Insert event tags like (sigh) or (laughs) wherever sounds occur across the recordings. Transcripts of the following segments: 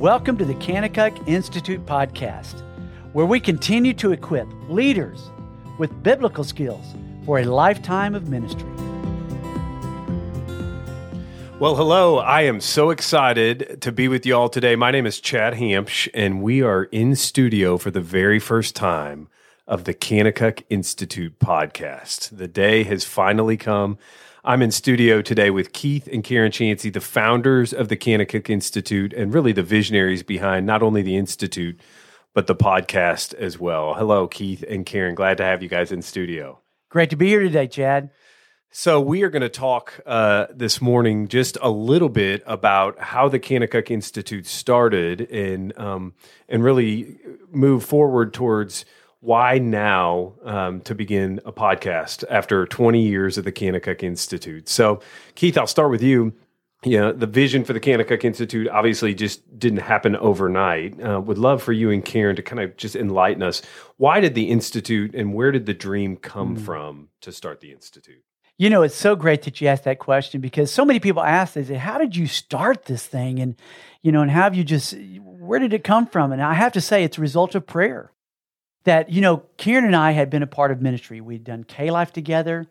Welcome to the Kanakuk Institute podcast, where we continue to equip leaders with biblical skills for a lifetime of ministry. Well, hello. I am so excited to be with you all today. My name is Chad Hampsh, and we are in studio for the very first time of the Kanakuk Institute podcast. The day has finally come. I'm in studio today with Keith and Karen Chancey, the founders of the Kanakuk Institute, and really the visionaries behind not only the Institute, but the podcast as well. Hello, Keith and Karen. Glad to have you guys in studio. Great to be here today, Chad. So, we are going to talk uh, this morning just a little bit about how the Kanakuk Institute started and, um, and really move forward towards why now um, to begin a podcast after 20 years of the Kanakuk Institute? So, Keith, I'll start with you. You know, the vision for the Kanakuk Institute obviously just didn't happen overnight. Uh, would love for you and Karen to kind of just enlighten us. Why did the Institute and where did the dream come mm. from to start the Institute? You know, it's so great that you asked that question because so many people ask, they say, How did you start this thing? And, you know, and have you just, where did it come from? And I have to say, it's a result of prayer that, you know, Karen and I had been a part of ministry. We'd done K Life together.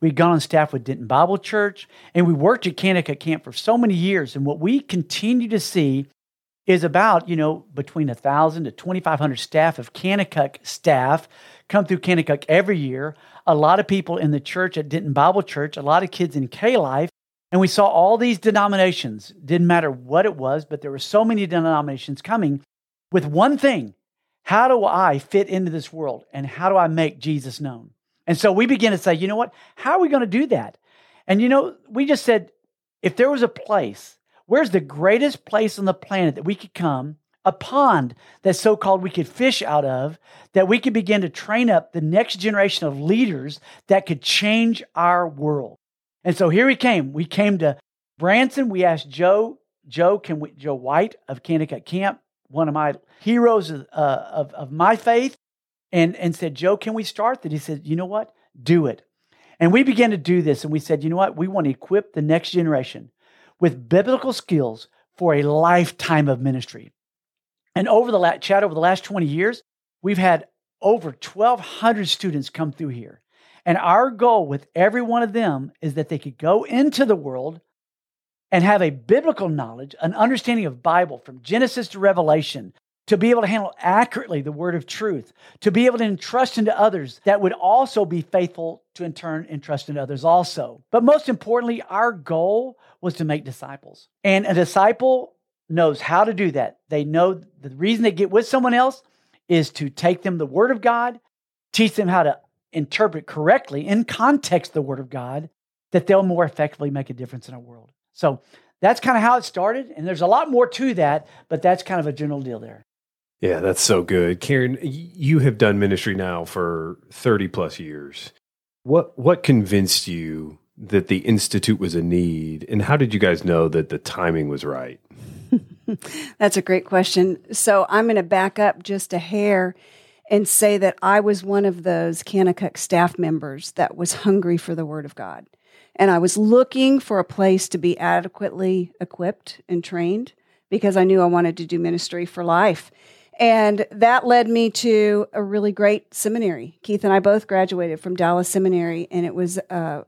We'd gone on staff with Denton Bible Church, and we worked at Kanakuk Camp for so many years. And what we continue to see is about, you know, between a 1,000 to 2,500 staff of Kanakuk staff come through Kanakuk every year. A lot of people in the church at Denton Bible Church, a lot of kids in K Life. And we saw all these denominations, didn't matter what it was, but there were so many denominations coming with one thing how do I fit into this world and how do I make Jesus known? And so we begin to say, you know what? How are we going to do that? And you know, we just said, if there was a place, where's the greatest place on the planet that we could come, a pond that so called we could fish out of, that we could begin to train up the next generation of leaders that could change our world. And so here we came. We came to Branson. We asked Joe, Joe, can we, Joe White of Kanakuk Camp, one of my heroes of, uh, of, of my faith, and, and said, Joe, can we start that? He said, you know what? Do it. And we began to do this, and we said, you know what? We want to equip the next generation with biblical skills for a lifetime of ministry. And over the last, Chad, over the last 20 years, we've had over 1,200 students come through here. And our goal with every one of them is that they could go into the world and have a biblical knowledge, an understanding of Bible from Genesis to Revelation, to be able to handle accurately the word of truth, to be able to entrust into others that would also be faithful to in turn entrust into others also. But most importantly, our goal was to make disciples. And a disciple knows how to do that. They know the reason they get with someone else is to take them the word of God, teach them how to interpret correctly in context the word of God, that they'll more effectively make a difference in our world. So that's kind of how it started. And there's a lot more to that, but that's kind of a general deal there. Yeah, that's so good. Karen, you have done ministry now for 30 plus years. What what convinced you that the institute was a need and how did you guys know that the timing was right? (laughs) That's a great question. So, I'm going to back up just a hair and say that I was one of those Kanakuk staff members that was hungry for the word of God and I was looking for a place to be adequately equipped and trained because I knew I wanted to do ministry for life. And that led me to a really great seminary. Keith and I both graduated from Dallas Seminary, and it was uh,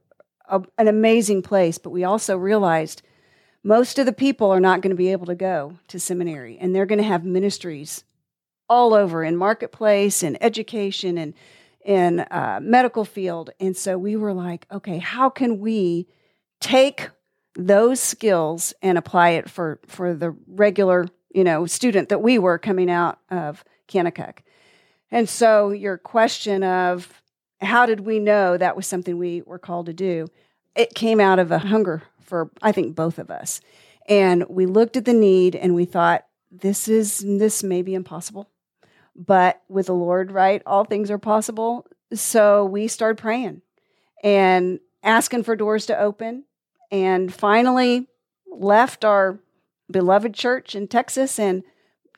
a, an amazing place. But we also realized most of the people are not going to be able to go to seminary, and they're going to have ministries all over in marketplace and education and in uh, medical field. And so we were like, okay, how can we take those skills and apply it for, for the regular, you know, student that we were coming out of Kanakuk? And so your question of how did we know that was something we were called to do? It came out of a hunger for, I think, both of us. And we looked at the need and we thought, this is, this may be impossible but with the Lord, right, all things are possible. So we started praying and asking for doors to open and finally left our beloved church in Texas and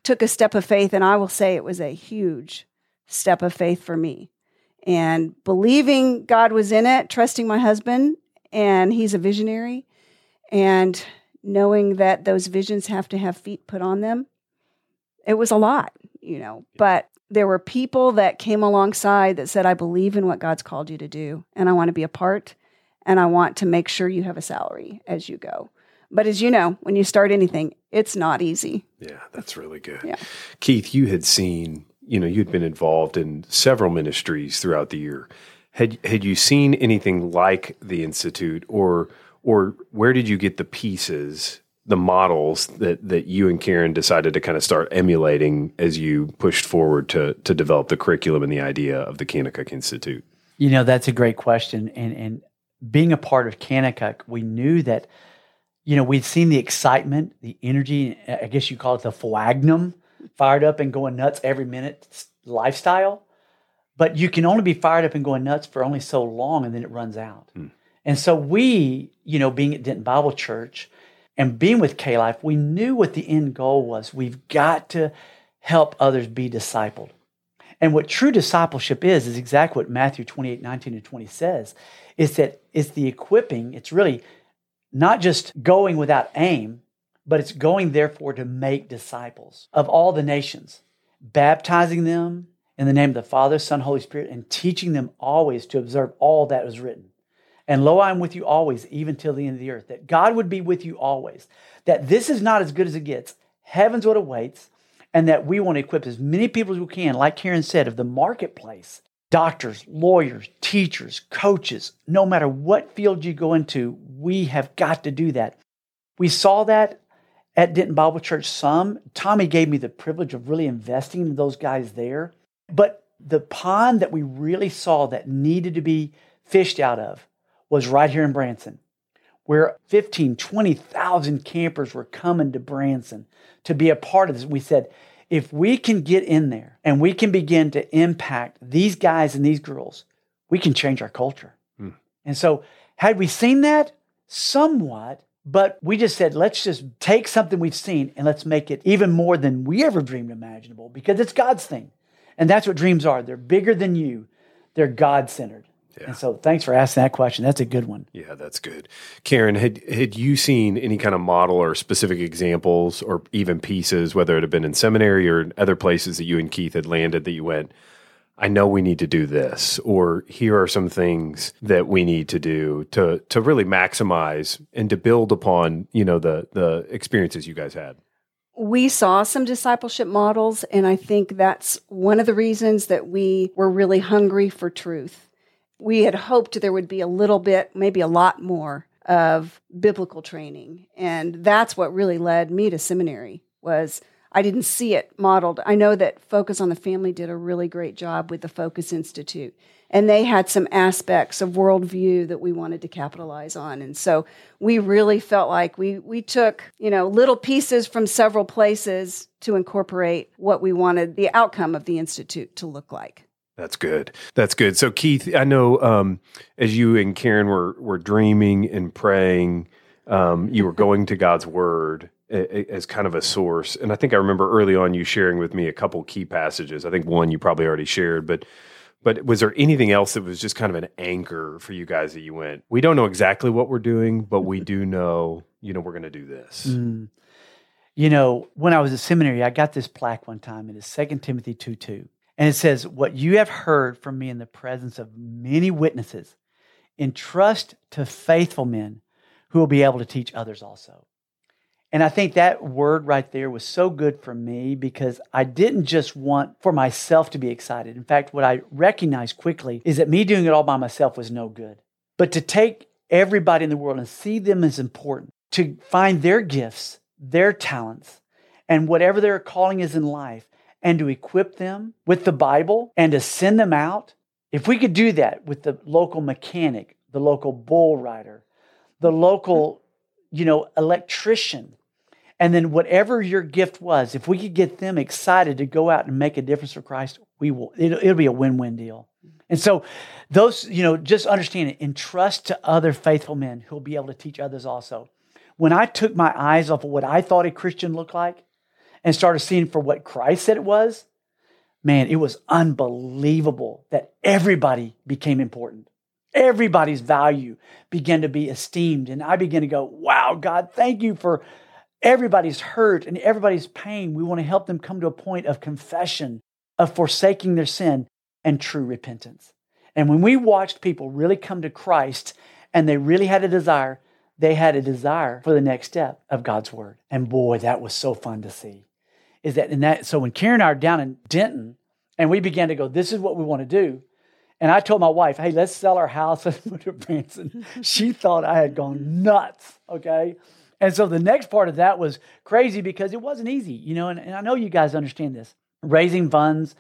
took a step of faith. And I will say it was a huge step of faith for me. And believing God was in it, trusting my husband, and he's a visionary, and knowing that those visions have to have feet put on them it was a lot, you know, but there were people that came alongside that said, I believe in what God's called you to do, and I want to be a part, and I want to make sure you have a salary as you go. But as you know, when you start anything, it's not easy. Yeah, that's really good. Yeah. Keith, you had seen, you know, you'd been involved in several ministries throughout the year. Had had you seen anything like the institute or or where did you get the pieces, the models that that you and Karen decided to kind of start emulating as you pushed forward to to develop the curriculum and the idea of the Kanakuk Institute? You know, that's a great question. And and being a part of Kanakuk, we knew that you know, we'd seen the excitement, the energy, I guess you call it the phwagnum, fired up and going nuts every minute lifestyle. But you can only be fired up and going nuts for only so long and then it runs out. Hmm. And so we, you know, being at Denton Bible Church and being with K Life, we knew what the end goal was. We've got to help others be discipled. And what true discipleship is, is exactly what Matthew 28, 19 and 20 says. Is that it's the equipping, it's really not just going without aim, but it's going therefore to make disciples of all the nations, baptizing them in the name of the Father, Son, Holy Spirit, and teaching them always to observe all that was written. And lo, I am with you always, even till the end of the earth. That God would be with you always. That this is not as good as it gets. Heaven's what awaits. And that we want to equip as many people as we can, like Karen said, of the marketplace doctors, lawyers, teachers, coaches, no matter what field you go into, we have got to do that. We saw that at Denton Bible Church some. Tommy gave me the privilege of really investing in those guys there. But the pond that we really saw that needed to be fished out of was right here in Branson, where 15, 20,000 campers were coming to Branson to be a part of this. We said, if we can get in there and we can begin to impact these guys and these girls, we can change our culture. Hmm. And so, had we seen that? Somewhat, but we just said, let's just take something we've seen and let's make it even more than we ever dreamed imaginable because it's God's thing. And that's what dreams are. They're bigger than you, they're God centered. Yeah. And so thanks for asking that question. That's a good one. Yeah, that's good. Karen, had had you seen any kind of model or specific examples or even pieces, whether it had been in seminary or other places that you and Keith had landed that you went, I know we need to do this, or here are some things that we need to do to to really maximize and to build upon, you know, the the experiences you guys had we saw some discipleship models, and I think that's one of the reasons that we were really hungry for truth we had hoped there would be a little bit, maybe a lot more of biblical training. And that's what really led me to seminary was I didn't see it modeled. I know that Focus on the Family did a really great job with the Focus Institute. And they had some aspects of worldview that we wanted to capitalize on. And so we really felt like we, we took, you know, little pieces from several places to incorporate what we wanted the outcome of the Institute to look like. That's good. That's good. So Keith, I know um, as you and Karen were were dreaming and praying, um, you were going to God's Word as kind of a source. And I think I remember early on you sharing with me a couple key passages. I think one you probably already shared, but but was there anything else that was just kind of an anchor for you guys that you went? We don't know exactly what we're doing, but we do know, you know, we're going to do this. Mm. You know, when I was at seminary, I got this plaque one time. It is Second Timothy two two and it says, What you have heard from me in the presence of many witnesses, entrust to faithful men who will be able to teach others also. And I think that word right there was so good for me because I didn't just want for myself to be excited. In fact, what I recognized quickly is that me doing it all by myself was no good. But to take everybody in the world and see them as important, to find their gifts, their talents, and whatever their calling is in life, and to equip them with the Bible and to send them out, if we could do that with the local mechanic, the local bull rider, the local, you know, electrician, and then whatever your gift was, if we could get them excited to go out and make a difference for Christ, we will. It'll, it'll be a win-win deal. And so, those, you know, just understand it. Entrust to other faithful men who'll be able to teach others also. When I took my eyes off of what I thought a Christian looked like, and started seeing for what Christ said it was, man, it was unbelievable that everybody became important. Everybody's value began to be esteemed. And I began to go, wow, God, thank you for everybody's hurt and everybody's pain. We want to help them come to a point of confession, of forsaking their sin and true repentance. And when we watched people really come to Christ and they really had a desire, they had a desire for the next step of God's word. And boy, that was so fun to see. Is that and that so when Karen and I are down in Denton and we began to go, this is what we want to do. And I told my wife, hey, let's sell our house (laughs) and move to Branson. she thought I had gone nuts. Okay. And so the next part of that was crazy because it wasn't easy, you know, and, and I know you guys understand this. Raising funds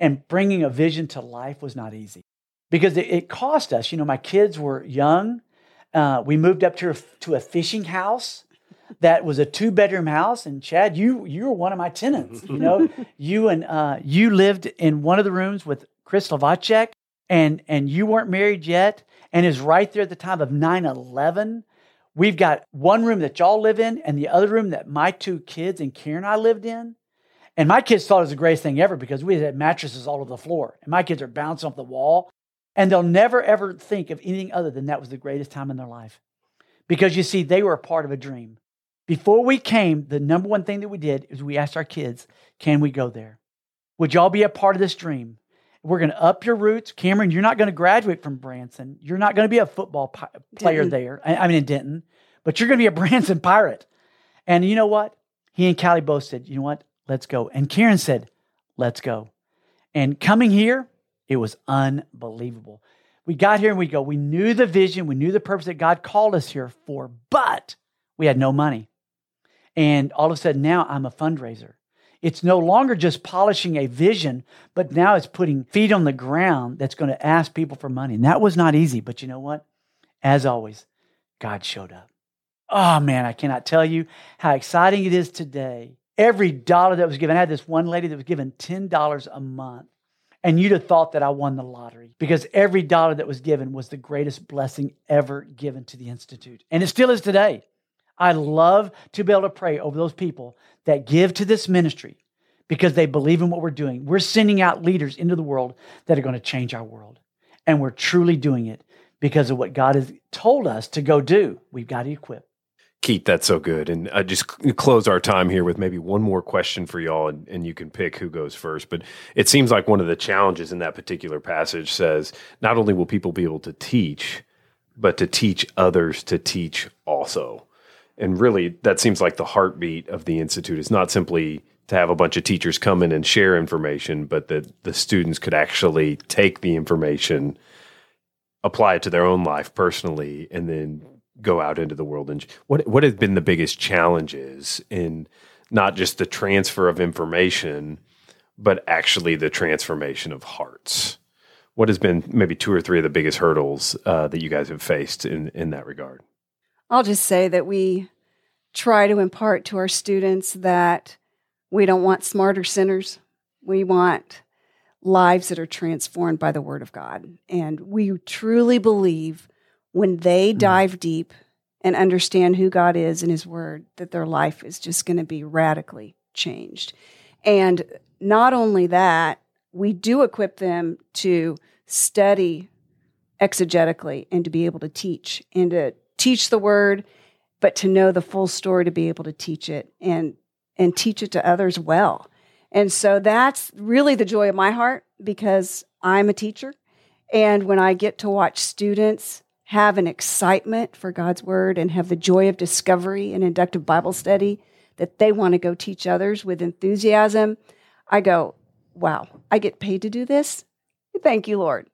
and bringing a vision to life was not easy because it, it cost us. You know, my kids were young. Uh, we moved up to to a fishing house that was a two bedroom house. And Chad, you you were one of my tenants. You know, (laughs) you and uh, you lived in one of the rooms with Chris Lovacek, and and you weren't married yet, and is right there at the time of 9-11 We've got one room that y'all live in and the other room that my two kids and Karen and I lived in. And my kids thought it was the greatest thing ever because we had mattresses all over the floor. And my kids are bouncing off the wall. And they'll never ever think of anything other than that was the greatest time in their life. Because you see, they were a part of a dream. Before we came, the number one thing that we did is we asked our kids, can we go there? Would y'all be a part of this dream? We're going to up your roots. Cameron, you're not going to graduate from Branson. You're not going to be a football pi- player Denton. there. I, I mean, in Denton, but you're going to be a (laughs) Branson pirate. And you know what? He and Callie both said, you know what? Let's go. And Karen said, let's go. And coming here, it was unbelievable. We got here and we go, we knew the vision, we knew the purpose that God called us here for, but we had no money. And all of a sudden now I'm a fundraiser. It's no longer just polishing a vision, but now it's putting feet on the ground that's going to ask people for money. And that was not easy. But you know what? As always, God showed up. Oh man, I cannot tell you how exciting it is today. Every dollar that was given, I had this one lady that was given $10 a month. And you'd have thought that I won the lottery because every dollar that was given was the greatest blessing ever given to the Institute. And it still is today. I love to be able to pray over those people that give to this ministry because they believe in what we're doing. We're sending out leaders into the world that are going to change our world. And we're truly doing it because of what God has told us to go do. We've got to equip. Keith, that's so good. And I just close our time here with maybe one more question for y'all, and, and, you can pick who goes first. But it seems like one of the challenges in that particular passage says not only will people be able to teach, but to teach others to teach also and really that seems like the heartbeat of the institute. Is not simply to have a bunch of teachers come in and share information but that the students could actually take the information apply it to their own life personally and then go out into the world. And what what have been the biggest challenges in not just the transfer of information but actually the transformation of hearts? What has been maybe two or three of the biggest hurdles uh, that you guys have faced in in that regard I'll just say that we try to impart to our students that we don't want smarter sinners. We want lives that are transformed by the Word of God. And we truly believe when they mm. dive deep and understand who God is and His Word, that their life is just going to be radically changed. And not only that, we do equip them to study exegetically and to be able to teach and to teach the word, but to know the full story to be able to teach it and and teach it to others well. And so that's really the joy of my heart because I'm a teacher. And when I get to watch students have an excitement for God's word and have the joy of discovery and inductive Bible study that they want to go teach others with enthusiasm, I go, wow, I get paid to do this. Thank you, Lord.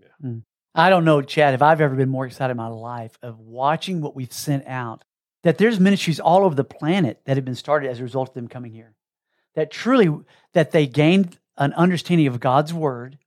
Yeah. Mm. I don't know, Chad, if I've ever been more excited in my life of watching what we've sent out, that there's ministries all over the planet that have been started as a result of them coming here. That truly, that they gained an understanding of God's word,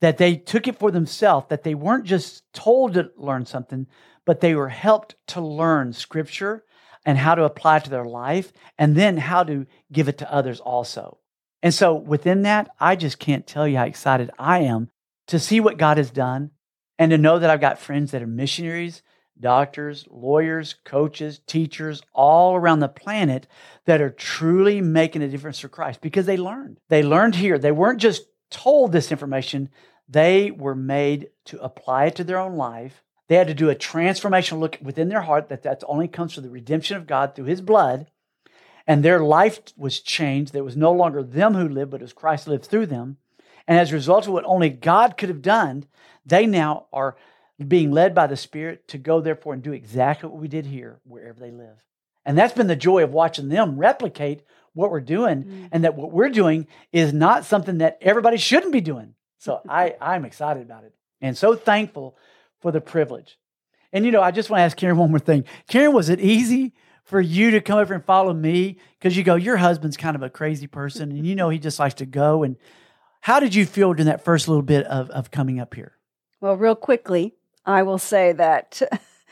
that they took it for themselves, that they weren't just told to learn something, but they were helped to learn scripture and how to apply it to their life, and then how to give it to others also. And so within that, I just can't tell you how excited I am to see what God has done and to know that I've got friends that are missionaries, doctors, lawyers, coaches, teachers all around the planet that are truly making a difference for Christ because they learned. They learned here. They weren't just told this information, they were made to apply it to their own life. They had to do a transformational look within their heart that that only comes through the redemption of God through his blood. and their life was changed. There was no longer them who lived, but it was Christ lived through them. And as a result of what only God could have done, they now are being led by the Spirit to go, therefore, and do exactly what we did here, wherever they live. And that's been the joy of watching them replicate what we're doing, mm. and that what we're doing is not something that everybody shouldn't be doing. So (laughs) I, I'm excited about it and so thankful for the privilege. And you know, I just want to ask Karen one more thing. Karen, was it easy for you to come over and follow me? Because you go, your husband's kind of a crazy person, and you know he just likes to go. And how did you feel during that first little bit of, of coming up here? Well, real quickly, I will say that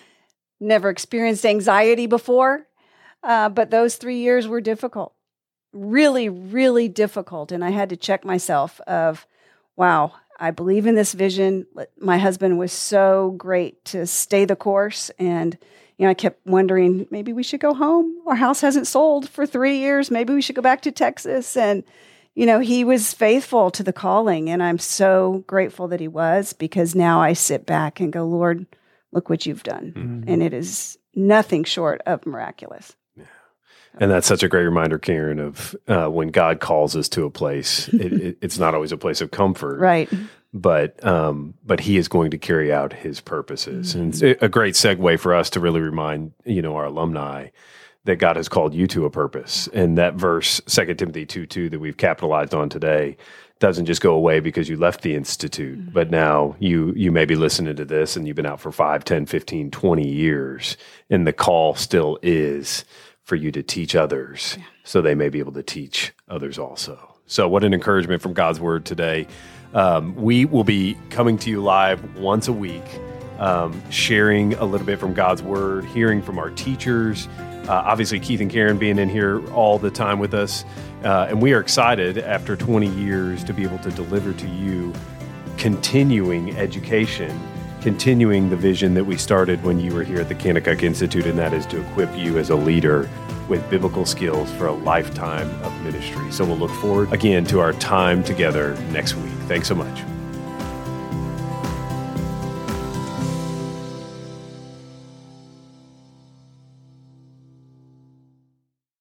(laughs) never experienced anxiety before, uh, but those three years were difficult, really, really difficult, and I had to check myself of, wow, I believe in this vision. My husband was so great to stay the course. And, you know, I kept wondering maybe we should go home. Our house hasn't sold for three years. Maybe we should go back to Texas. And, you know, he was faithful to the calling. And I'm so grateful that he was because now I sit back and go, Lord, look what you've done. Mm-hmm. And it is nothing short of miraculous. And that's such a great reminder, Karen, of uh, when God calls us to a place, (laughs) it, it, it's not always a place of comfort, right? But um, but He is going to carry out His purposes, mm-hmm. and it's a great segue for us to really remind you know our alumni that God has called you to a purpose, and that verse, Second Timothy two two, that we've capitalized on today, doesn't just go away because you left the institute mm-hmm. but now you you may be listening to this and you've been out for 5 10 15 20 years and the call still is for you to teach others yeah. so they may be able to teach others also. So, what an encouragement from God's word today. Um, we will be coming to you live once a week, um, sharing a little bit from God's word, hearing from our teachers. Uh, obviously, Keith and Karen being in here all the time with us. Uh, and we are excited after 20 years to be able to deliver to you continuing education continuing the vision that we started when you were here at the Kanakuk Institute, and that is to equip you as a leader with biblical skills for a lifetime of ministry. So we'll look forward again to our time together next week. Thanks so much.